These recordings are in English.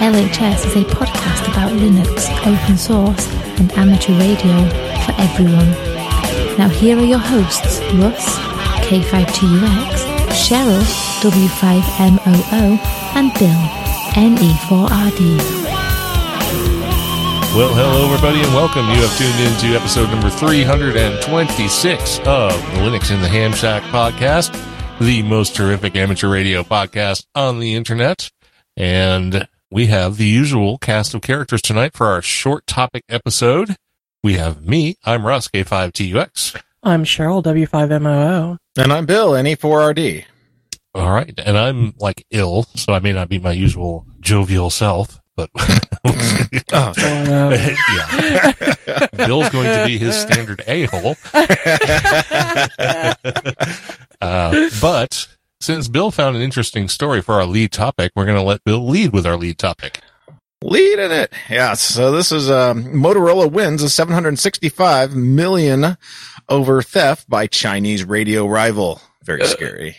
LHS is a podcast about Linux, open source, and amateur radio for everyone. Now here are your hosts, Russ, K5TUX, Cheryl, W5MOO, and Bill, NE4RD. Well, hello, everybody, and welcome. You have tuned in to episode number 326 of the Linux in the Ham Shack podcast, the most terrific amateur radio podcast on the internet. And we have the usual cast of characters tonight for our short topic episode. We have me, I'm Russ, K5TUX. I'm Cheryl, W5MOO. And I'm Bill, NE4RD. All right. And I'm like ill, so I may not be my usual jovial self, but Oh, yeah. Bill's going to be his standard a hole. uh, but since Bill found an interesting story for our lead topic, we're going to let Bill lead with our lead topic. Lead in it. Yeah. So this is, um, Motorola wins a 765 million over theft by Chinese radio rival. Very scary.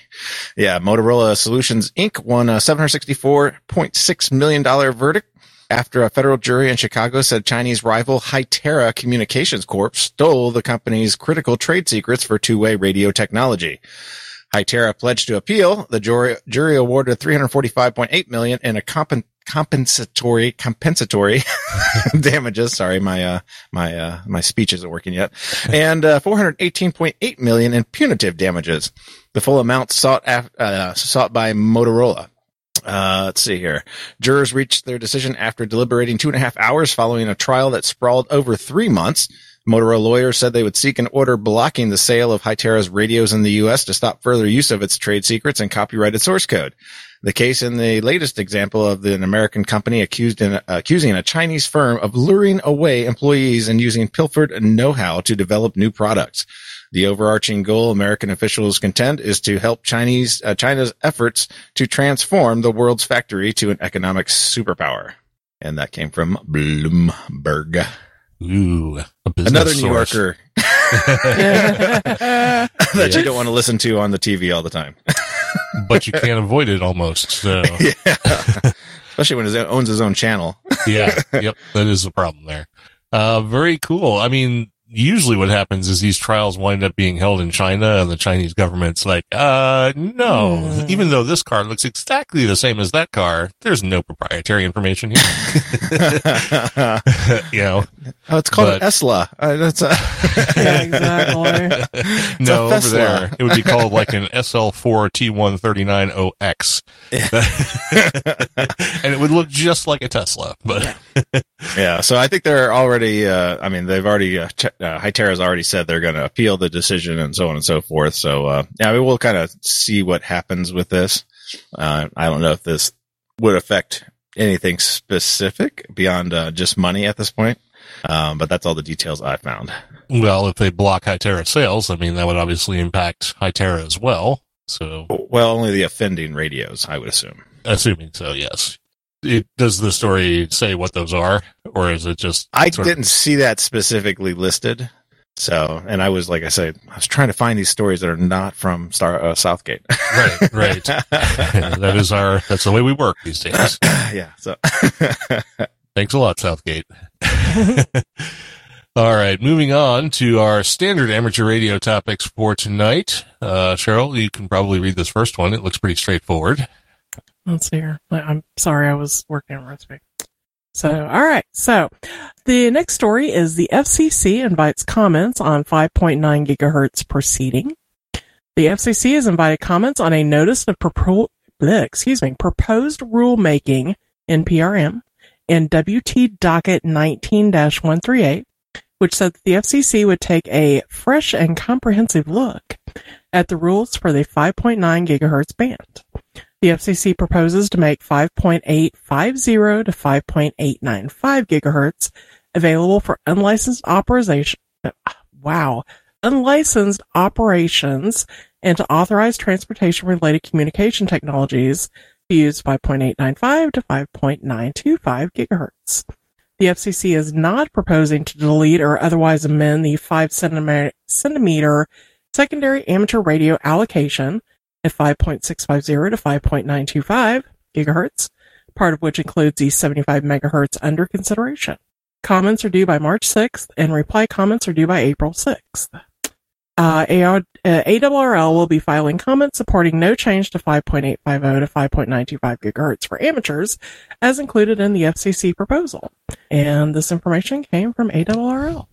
Yeah. Motorola Solutions Inc. won a $764.6 million verdict after a federal jury in Chicago said Chinese rival Hytera Communications Corp stole the company's critical trade secrets for two-way radio technology. Hytera pledged to appeal. The jury, jury awarded 345.8 million in a compen, compensatory compensatory damages. Sorry, my uh, my uh, my speech isn't working yet. And uh, 418.8 million in punitive damages. The full amount sought af- uh, sought by Motorola. Uh, let's see here. Jurors reached their decision after deliberating two and a half hours following a trial that sprawled over three months. Motorola lawyers said they would seek an order blocking the sale of Hytera's radios in the U.S. to stop further use of its trade secrets and copyrighted source code. The case in the latest example of an American company accused in, accusing a Chinese firm of luring away employees and using pilfered know-how to develop new products. The overarching goal American officials contend is to help Chinese uh, China's efforts to transform the world's factory to an economic superpower. And that came from Bloomberg. Ooh, a business Another New source. Yorker that you don't want to listen to on the TV all the time. but you can't avoid it almost. So yeah. Especially when he owns his own channel. yeah, yep, that is the problem there. Uh, very cool. I mean, usually what happens is these trials wind up being held in China and the Chinese government's like, uh, no, Hmm. even though this car looks exactly the same as that car, there's no proprietary information here. oh, you know, it's called But- an Esla. Uh, that's a Yeah, exactly. no, a over there, it would be called like an SL4 T139OX. and it would look just like a Tesla, but yeah. So I think they're already. Uh, I mean, they've already. Uh, ch- uh, Hytera's already said they're going to appeal the decision and so on and so forth. So uh, yeah, we will kind of see what happens with this. Uh, I don't know if this would affect anything specific beyond uh, just money at this point. Um, but that's all the details I found. Well, if they block Hytera sales, I mean, that would obviously impact Hytera as well. So, Well, only the offending radios, I would assume. assuming so, yes. It, does the story say what those are, or is it just? I didn't see that specifically listed. So, and I was, like I said, I was trying to find these stories that are not from Star, uh, Southgate. right, right. that is our. That's the way we work these days. yeah. So, Thanks a lot, Southgate. All right, moving on to our standard amateur radio topics for tonight. Uh, Cheryl, you can probably read this first one. It looks pretty straightforward. Let's see here. I'm sorry, I was working on recipe. So, all right. So, the next story is the FCC invites comments on 5.9 gigahertz proceeding. The FCC has invited comments on a notice of propo- bleh, excuse me, proposed rulemaking NPRM in WT docket 19-138, which said that the FCC would take a fresh and comprehensive look at the rules for the 5.9 gigahertz band. The FCC proposes to make 5.850 to 5.895 gigahertz available for unlicensed operation. Uh, wow. Unlicensed operations and to authorize transportation related communication technologies to use 5.895 to 5.925 gigahertz. The FCC is not proposing to delete or otherwise amend the 5 centimeter, centimeter secondary amateur radio allocation at 5.650 to 5.925 gigahertz, part of which includes the 75 megahertz under consideration. Comments are due by March 6th and reply comments are due by April 6th. Uh, ARRL uh, will be filing comments supporting no change to 5.850 to 5.925 gigahertz for amateurs, as included in the FCC proposal. And this information came from ARRL.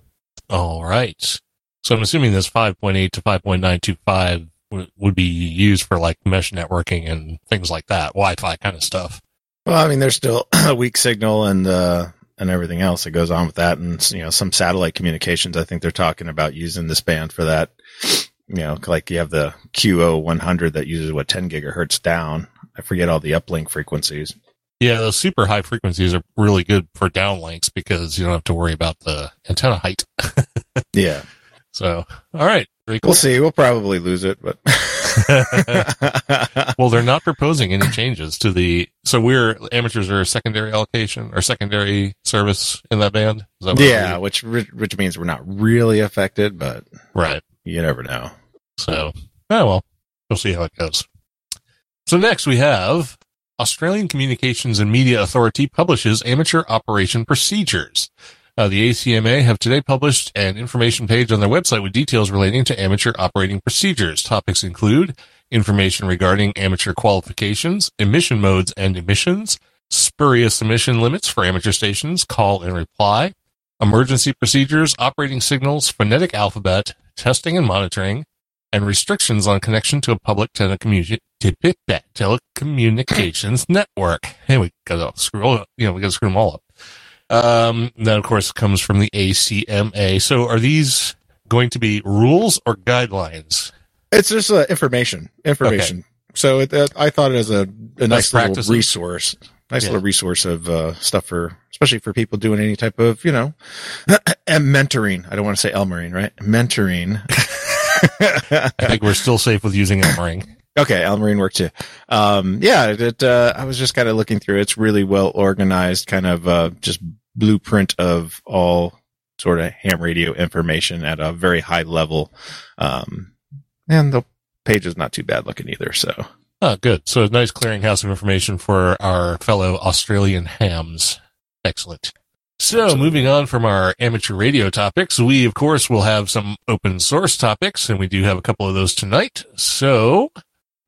All right. So I'm assuming this 5.8 to 5.925 w- would be used for like mesh networking and things like that, Wi-Fi kind of stuff. Well, I mean, there's still a weak signal and uh, and everything else that goes on with that, and you know, some satellite communications. I think they're talking about using this band for that. You know, like you have the QO 100 that uses what 10 gigahertz down. I forget all the uplink frequencies. Yeah, those super high frequencies are really good for downlinks because you don't have to worry about the antenna height. yeah. So, all right. We'll see. We'll probably lose it, but. well, they're not proposing any changes to the. So we're amateurs are a secondary allocation or secondary service in that band. That yeah, which which means we're not really affected, but right. You never know. So, oh well, we'll see how it goes. So next we have Australian Communications and Media Authority publishes amateur operation procedures. Uh, the ACMA have today published an information page on their website with details relating to amateur operating procedures. Topics include information regarding amateur qualifications, emission modes and emissions, spurious emission limits for amateur stations, call and reply, emergency procedures, operating signals, phonetic alphabet, testing and monitoring, and restrictions on connection to a public telecommunications network. Hey, we gotta screw, you know, we gotta screw them all up. Um, that of course comes from the ACMA. So are these going to be rules or guidelines? It's just uh, information, information. Okay. So it, uh, I thought it as a, a nice little resource, nice yeah. little resource of uh, stuff for, especially for people doing any type of, you know, and mentoring. I don't want to say Elmering, right? Mentoring. I think we're still safe with using Elmering. Okay, Elmering worked too. Um, yeah, it, uh, I was just kind of looking through. It's really well organized, kind of uh, just blueprint of all sort of ham radio information at a very high level. Um, and the page is not too bad looking either. So, oh, good. So, a nice clearinghouse of information for our fellow Australian hams. Excellent. So, Absolutely. moving on from our amateur radio topics, we of course will have some open source topics, and we do have a couple of those tonight. So,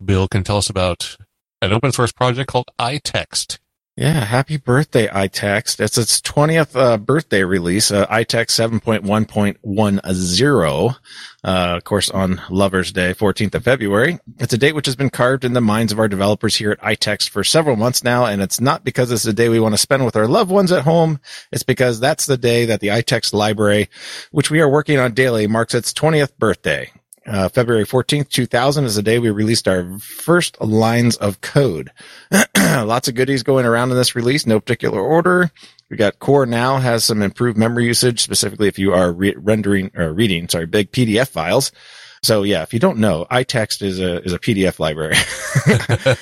Bill can tell us about an open source project called iText. Yeah, happy birthday, iText. It's its 20th uh, birthday release, uh, iText 7.1.10. Uh, of course, on Lover's Day, 14th of February. It's a date which has been carved in the minds of our developers here at iText for several months now, and it's not because it's the day we want to spend with our loved ones at home. It's because that's the day that the iText library, which we are working on daily, marks its 20th birthday. Uh, February 14th, 2000 is the day we released our first lines of code. Lots of goodies going around in this release, no particular order. We got core now has some improved memory usage, specifically if you are re- rendering or reading, sorry, big PDF files. So yeah, if you don't know, iText is a, is a PDF library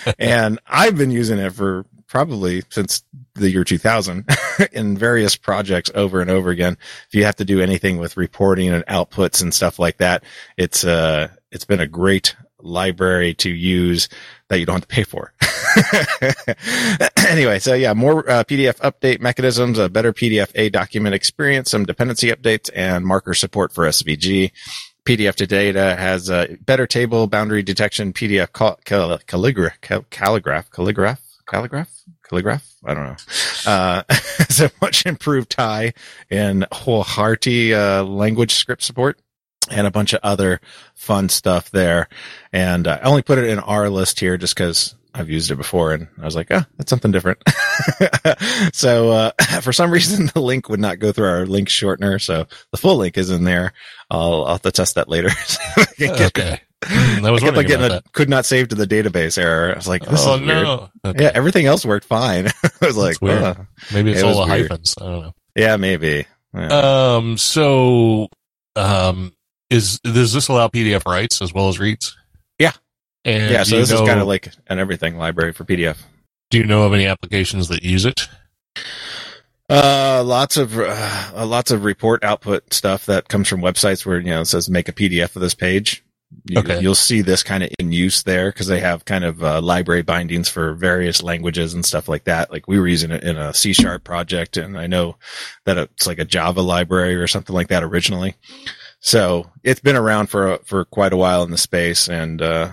and I've been using it for probably since the year 2000 in various projects over and over again. If you have to do anything with reporting and outputs and stuff like that, it's uh it's been a great library to use that you don't have to pay for. anyway, so yeah, more uh, PDF update mechanisms, a better PDF A document experience, some dependency updates, and marker support for SVG. PDF to data has a better table boundary detection, PDF cal- cal- calligraph, cal- calligraph, calligraph, calligraph, calligraph. I don't know. Uh, it's a much improved TIE and whole hearty, uh, language script support and a bunch of other fun stuff there. And uh, I only put it in our list here just because I've used it before and I was like, oh, that's something different. so, uh, for some reason, the link would not go through our link shortener. So the full link is in there. I'll, I'll have to test that later. okay. Hmm, I was I kept like getting a could not save to the database error. I was like, this Oh is weird. no. Okay. Yeah, everything else worked fine. I was like, weird. Maybe it's it all was the weird. hyphens. I don't know. yeah, maybe. Yeah. Um. So, um, is does this allow PDF writes as well as reads? Yeah. And yeah, so this is kind of like an everything library for PDF. Do you know of any applications that use it? Uh, lots of uh, lots of report output stuff that comes from websites where you know it says make a PDF of this page. You, Okay. You'll see this kind of in use there because they have kind of uh, library bindings for various languages and stuff like that. Like we were using it in a C sharp project, and I know that it's like a Java library or something like that originally. So it's been around for for quite a while in the space, and uh,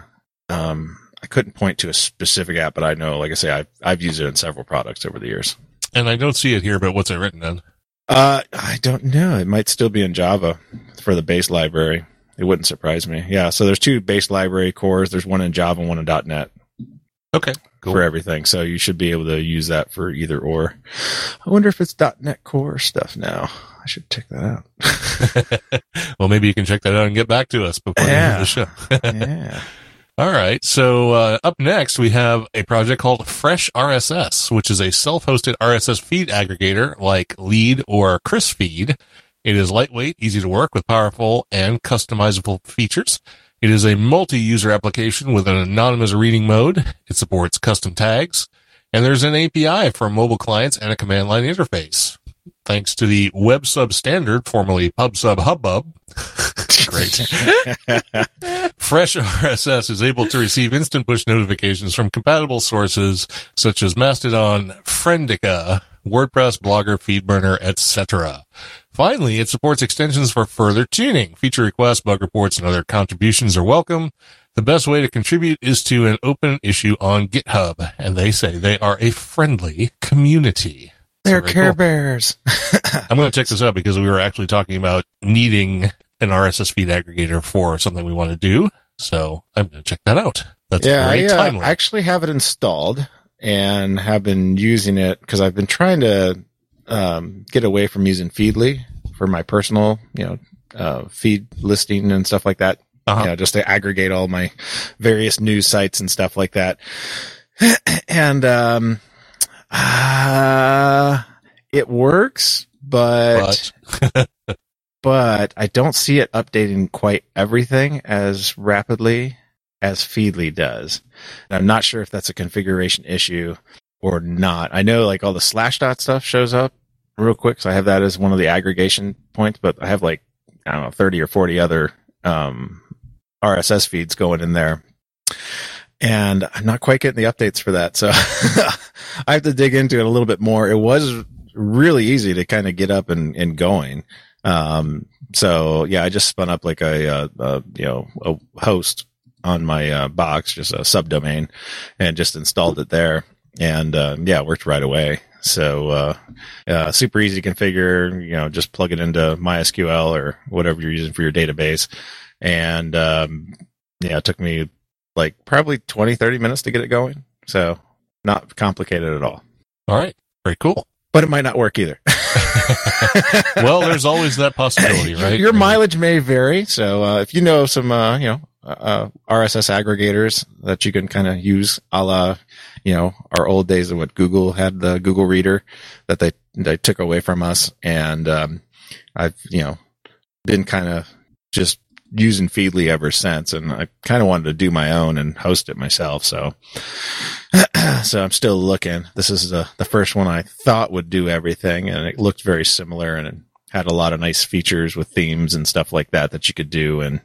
um, I couldn't point to a specific app, but I know, like I say, I've I've used it in several products over the years. And I don't see it here, but what's it written in? Uh, I don't know. It might still be in Java for the base library. It wouldn't surprise me. Yeah. So there's two base library cores. There's one in Java and one in .NET Okay. Cool. for everything. So you should be able to use that for either or. I wonder if it's .NET core stuff now. I should check that out. well, maybe you can check that out and get back to us before of the show. yeah. All right. So uh, up next, we have a project called Fresh RSS, which is a self-hosted RSS feed aggregator like Leed or Kriss Feed. It is lightweight, easy to work with powerful and customizable features. It is a multi-user application with an anonymous reading mode. It supports custom tags, and there's an API for mobile clients and a command line interface. Thanks to the web sub standard, formerly PubSub Hubbub. Great. Fresh RSS is able to receive instant push notifications from compatible sources such as Mastodon, Friendica, WordPress, Blogger, FeedBurner, etc. Finally, it supports extensions for further tuning. Feature requests, bug reports, and other contributions are welcome. The best way to contribute is to an open issue on GitHub, and they say they are a friendly community. They're Care cool. Bears. I'm going to check this out because we were actually talking about needing an RSS feed aggregator for something we want to do. So I'm going to check that out. That's yeah, I, very uh. I actually have it installed and have been using it because I've been trying to um, get away from using Feedly for my personal, you know, uh, feed listing and stuff like that. Uh-huh. You know, just to aggregate all my various news sites and stuff like that. and um, uh, it works, but but but I don't see it updating quite everything as rapidly as Feedly does. And I'm not sure if that's a configuration issue or not. I know like all the slash dot stuff shows up real quick. So I have that as one of the aggregation points, but I have like, I don't know, 30 or 40 other, um, RSS feeds going in there. And I'm not quite getting the updates for that. So I have to dig into it a little bit more. It was really easy to kind of get up and, and going. Um, so yeah, I just spun up like a, uh, you know, a host on my uh, box, just a subdomain and just installed it there. And, uh, yeah, it worked right away. So, uh, uh, super easy to configure, you know, just plug it into MySQL or whatever you're using for your database. And, um, yeah, it took me like probably 20, 30 minutes to get it going. So not complicated at all, all right, very cool. but it might not work either. Well, there's always that possibility, right? Your mileage may vary. So, uh, if you know some, uh, you know, uh, RSS aggregators that you can kind of use a la, you know, our old days of what Google had the Google reader that they, they took away from us. And, um, I've, you know, been kind of just using Feedly ever since. And I kind of wanted to do my own and host it myself. So, so I'm still looking. This is the, the first one I thought would do everything and it looked very similar and it had a lot of nice features with themes and stuff like that that you could do. And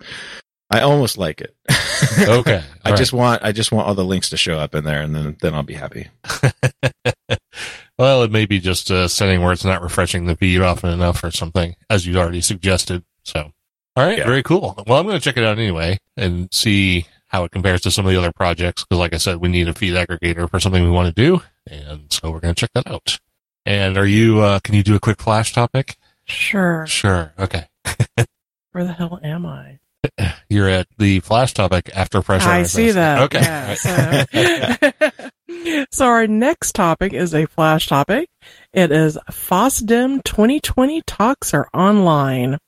I almost like it. Okay. I all just want, I just want all the links to show up in there and then, then I'll be happy. well, it may be just a setting where it's not refreshing the feed often enough or something, as you already suggested. So, all right, Yeah. very cool. Well, I'm going to check it out anyway and see how it compares to some of the other projects. Because, like I said, we need a feed aggregator for something we want to do, and so we're going to check that out. And are you? Uh, can you do a quick flash topic? Sure. Sure. Okay. Where the hell am I? You're at the flash topic after pressure. I see that. Okay. Yeah, so. so our next topic is a flash topic, It is FOSDEM 2020 talks are online.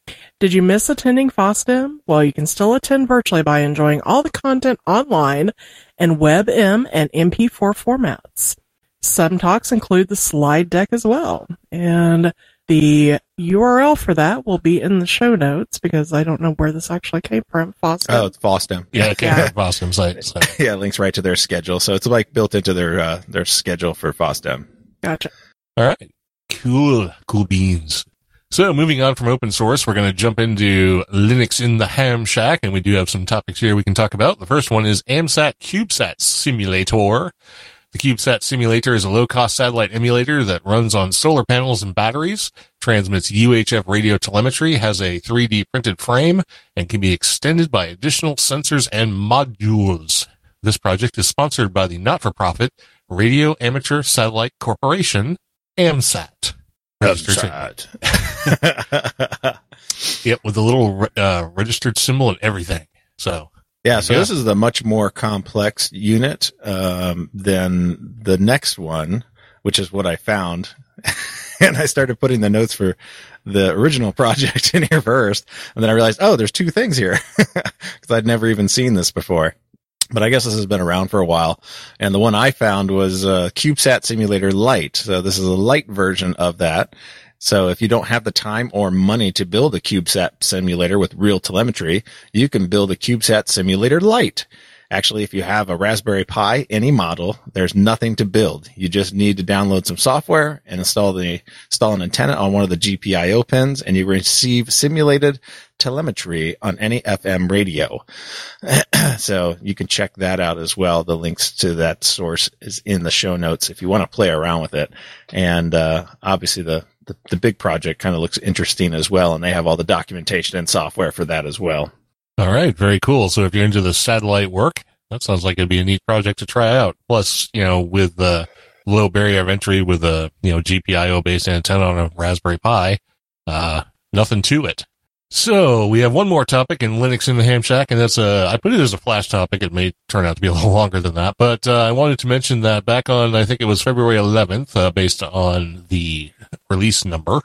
Did you miss attending FOSDEM? Well, you can still attend virtually by enjoying all the content online in WebM and MP4 formats. Some talks include the slide deck as well. And the URL for that will be in the show notes because I don't know where this actually came from. FOSDEM. Oh, it's FOSDEM. Yeah, it came Yeah. from FOSDEM site. So. Yeah, it links right to their schedule. So it's like built into their uh, their schedule for FOSDEM. Gotcha. All right. Cool. Cool beans. So moving on from open source, we're going to jump into Linux in the Ham Shack, and we do have some topics here we can talk about. The first one is AMSAT CubeSat Simulator. The CubeSat Simulator is a low-cost satellite emulator that runs on solar panels and batteries, transmits UHF radio telemetry, has a 3D printed frame, and can be extended by additional sensors and modules. This project is sponsored by the not-for-profit Radio Amateur Satellite Corporation, AMSAT. Registered- Yep, with a little uh, registered symbol and everything. So, Yeah, so Yeah. this is the much more complex unit um, than the next one, which is what I found. and I started putting the notes for the original project in here first, and then I realized, oh, there's two things here because I'd never even seen this before. But I guess this has been around for a while, and the one I found was uh, CubeSat Simulator Lite. So this is a light version of that. So if you don't have the time or money to build a CubeSat simulator with real telemetry, you can build a CubeSat simulator light. Actually, if you have a Raspberry Pi, any model, there's nothing to build. You just need to download some software and install the install an antenna on one of the GPIO pins, and you receive simulated telemetry on any FM radio. so you can check that out as well. The links to that source is in the show notes if you want to play around with it. And uh, obviously, the, the the big project kind of looks interesting as well, and they have all the documentation and software for that as well. all right, very cool. So if you're into the satellite work, that sounds like it'd be a neat project to try out. Plus, you know, with the low barrier of entry with a, you know, GPIO based antenna on a Raspberry Pi, uh, nothing to it. So we have one more topic in Linux in the Ham Shack, and that's a, I put it as a flash topic. It may turn out to be a little longer than that, but, uh, I wanted to mention that back on, I think it was February 11th, uh, based on the release number,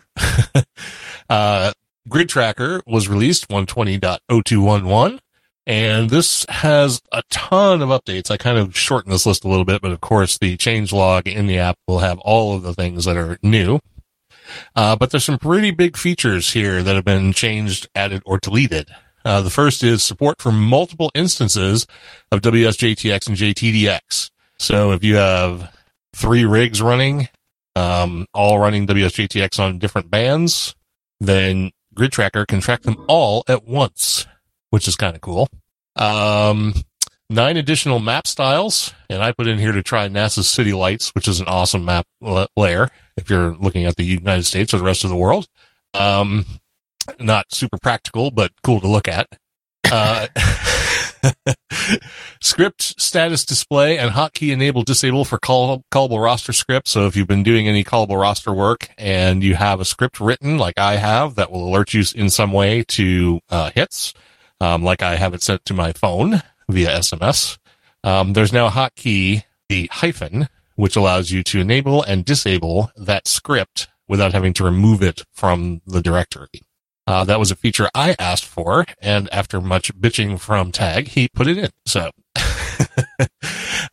uh, Grid Tracker was released 120.0211. And this has a ton of updates. I kind of shortened this list a little bit, but of course the change log in the app will have all of the things that are new. Uh, but there's some pretty big features here that have been changed, added, or deleted. Uh, the first is support for multiple instances of WSJTX and JTDX. So if you have three rigs running, um, all running WSJTX on different bands, then Grid Tracker can track them all at once, which is kind of cool. Um, nine additional map styles, and I put in here to try NASA's City Lights, which is an awesome map layer if you're looking at the United States or the rest of the world. Um, not super practical, but cool to look at. Uh, script status display and hotkey enable disable for call, callable roster scripts. So if you've been doing any callable roster work and you have a script written like I have that will alert you in some way to uh, hits, um, like I have it sent to my phone via SMS, um, there's now a hotkey, the hyphen, which allows you to enable and disable that script without having to remove it from the directory. Uh, that was a feature I asked for, and after much bitching from Tag, he put it in. So,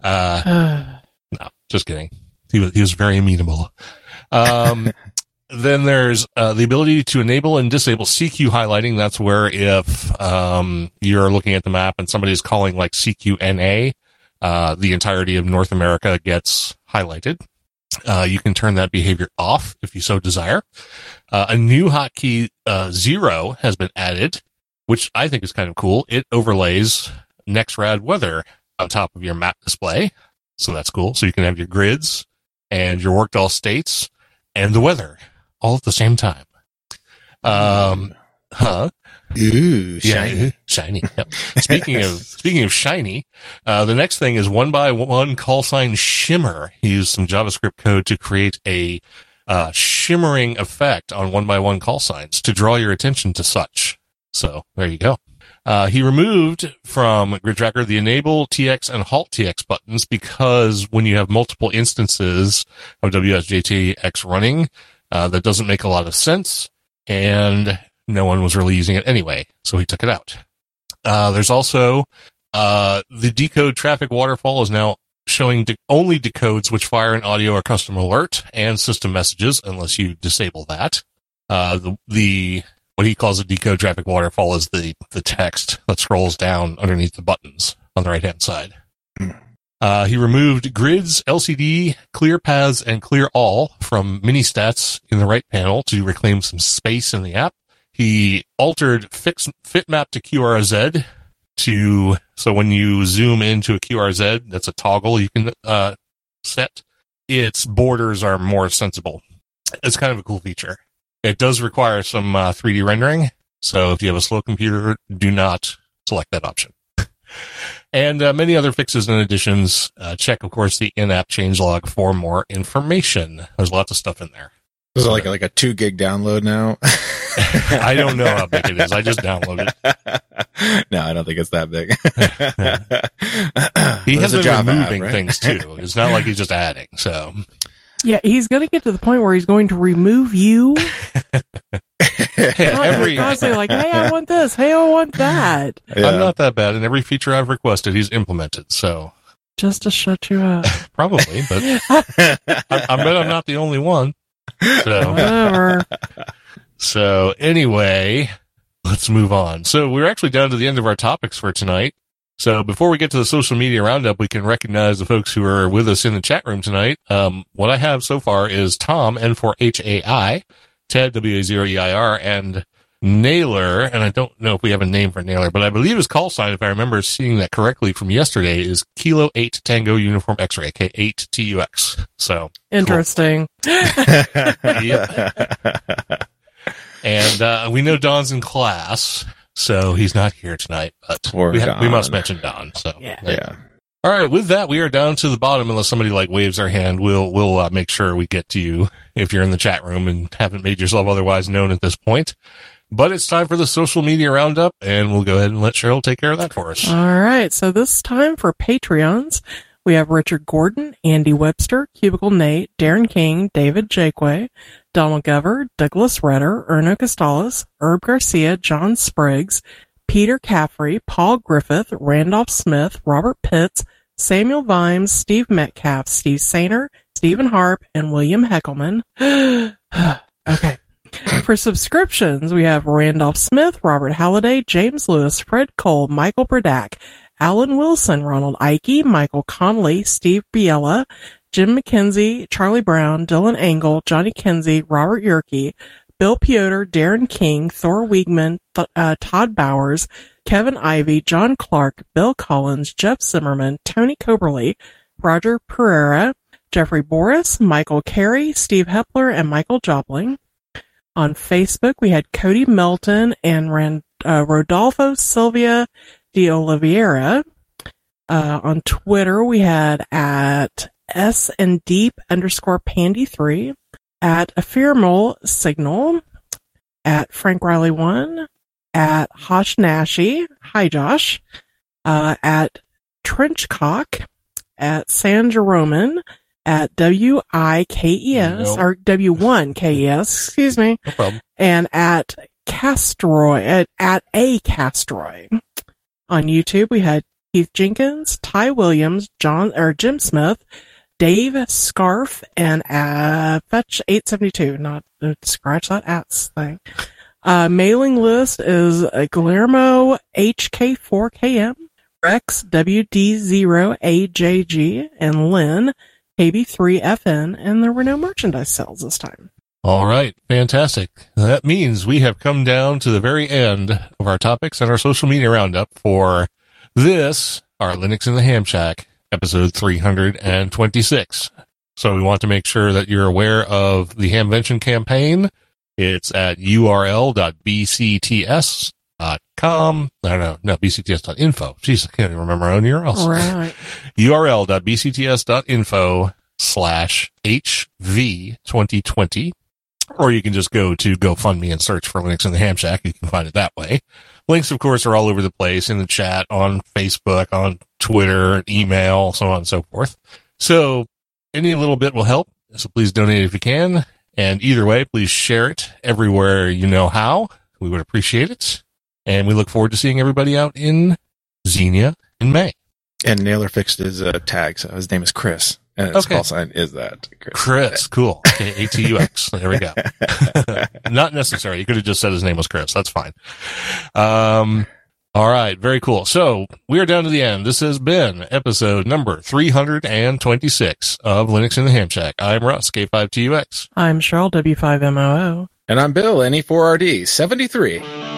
uh, no, just kidding. He was he was very amenable. Um, then there's uh, the ability to enable and disable CQ highlighting. That's where if um, you're looking at the map and somebody's calling like CQNA, uh, the entirety of North America gets highlighted. Uh, you can turn that behavior off if you so desire. Uh, a new hotkey uh, zero has been added, which I think is kind of cool. It overlays Nexrad weather on top of your map display, so that's cool. So you can have your grids and your worked all states and the weather all at the same time. Um, huh? Ooh, shiny. Yeah, shiny. Yep. speaking of speaking of shiny, uh, the next thing is one by one call sign shimmer. He used some JavaScript code to create a uh, shimmering effect on one by one call signs to draw your attention to such. So there you go. Uh, he removed from Grid Tracker the enable TX and halt TX buttons because when you have multiple instances of WSJTX running, uh, that doesn't make a lot of sense and no one was really using it anyway. So he took it out. Uh, there's also, uh, the decode traffic waterfall is now showing de- only decodes which fire an audio or custom alert and system messages unless you disable that. Uh, the, the what he calls a decode traffic waterfall is the, the text that scrolls down underneath the buttons on the right hand side. Uh, he removed grids, LCD, clear paths, and clear all from mini stats in the right panel to reclaim some space in the app. He altered fix, fit map to QRZ to, so when you zoom into a QRZ, that's a toggle you can, uh, set. Its borders are more sensible. It's kind of a cool feature. It does require some uh, 3D rendering. So if you have a slow computer, do not select that option. and uh, many other fixes and additions. Uh, check, of course, the in-app changelog for more information. There's lots of stuff in there. Is it like like a two gig download now? I don't know how big it is. I just downloaded it. no, I don't think it's that big. he has been removing right? things too. It's not like he's just adding. So yeah, he's going to get to the point where he's going to remove you. every constantly like, hey, I want this. Hey, I want that. Yeah. I'm not that bad, and every feature I've requested, he's implemented. So just to shut you up, probably. But I, I bet I'm not the only one. So whatever. So anyway, let's move on. So we're actually down to the end of our topics for tonight. So before we get to the social media roundup, we can recognize the folks who are with us in the chat room tonight. Um, what I have so far is Tom, N4HAI, Ted, WA0EIR, and Naylor, and I don't know if we have a name for Naylor, but I believe his call sign, if I remember seeing that correctly from yesterday, is Kilo 8 Tango Uniform X-Ray, K8 TUX. So. Interesting. Cool. and, uh, we know Don's in class. So he's not here tonight, but we, ha- we, must mention Don. So yeah. yeah. All right. With that, we are down to the bottom. Unless somebody like waves their hand, we'll we'll uh, make sure we get to you if you're in the chat room and haven't made yourself otherwise known at this point. But it's time for the social media roundup, and we'll go ahead and let Cheryl take care of that for us. All right. So this time for Patreons, we have Richard Gordon, Andy Webster, Cubicle Nate, Darren King, David Jakeway, Donald Gover, Douglas Redder, Erno Costales, Herb Garcia, John Spriggs, Peter Caffrey, Paul Griffith, Randolph Smith, Robert Pitts, Samuel Vimes, Steve Metcalf, Steve Sainer, Stephen Harp, and William Heckelman. okay. For subscriptions, we have Randolph Smith, Robert Halliday, James Lewis, Fred Cole, Michael Burdack, Alan Wilson, Ronald Ike, Michael Connolly, Steve Biella, Jim McKenzie, Charlie Brown, Dylan Engel, Johnny Kenzie, Robert Yerke, Bill Piotr, Darren King, Thor Wiegman, Th- uh, Todd Bowers, Kevin Ivy, John Clark, Bill Collins, Jeff Zimmerman, Tony Coberly, Roger Pereira, Jeffrey Boris, Michael Carey, Steve Hepler, and Michael Jopling. On Facebook, we had Cody Melton and Rand, uh, Rodolfo Silvia de Oliveira. Uh, on Twitter, we had at S and Deep underscore Pandy three, at Ephemeral Signal, at Frank Riley one, at Hosh Nashi, hi Josh, uh, at Trenchcock, at San Jeroman, at W I K E S or W one K E S, excuse me, no problem. and at Castroy at, at a Castroy. On YouTube, we had Keith Jenkins, Ty Williams, John or Jim Smith, Dave Scarf, and uh, Fetch eight seventy two. Not uh, scratch that ass thing. Uh, mailing list is Guillermo HK4KM, Rex WD0AJG, and Lynn KB3FN, and there were no merchandise sales this time. All right. Fantastic. That means we have come down to the very end of our topics and our social media roundup for this, our Linux in the Ham Shack, episode 326. So we want to make sure that you're aware of the Hamvention campaign. It's at url.bcts.com. I don't know. No, bcts.info. Jeez, I can't even remember my own URLs. Right. url.bcts.info slash HV2020 or you can just go to GoFundMe and search for Linux in the Ham Shack. You can find it that way. Links, of course, are all over the place in the chat, on Facebook, on Twitter, email, so on and so forth. So any little bit will help. So please donate if you can. And either way, please share it everywhere you know how. We would appreciate it. And we look forward to seeing everybody out in Xenia in May. And Naylor fixed his uh, tag, so his name is Chris. And his Okay. call sign is that. Chris. Chris, cool. Okay, A-T-U-X. There we go. Not necessary. You could have just said his name was Chris. That's fine. Um, all right, very cool. So we are down to the end. This has been episode number 326 of Linux in the Ham Shack. I'm Russ, K5TUX. I'm Cheryl, W5MOO. And I'm Bill, NE4RD73.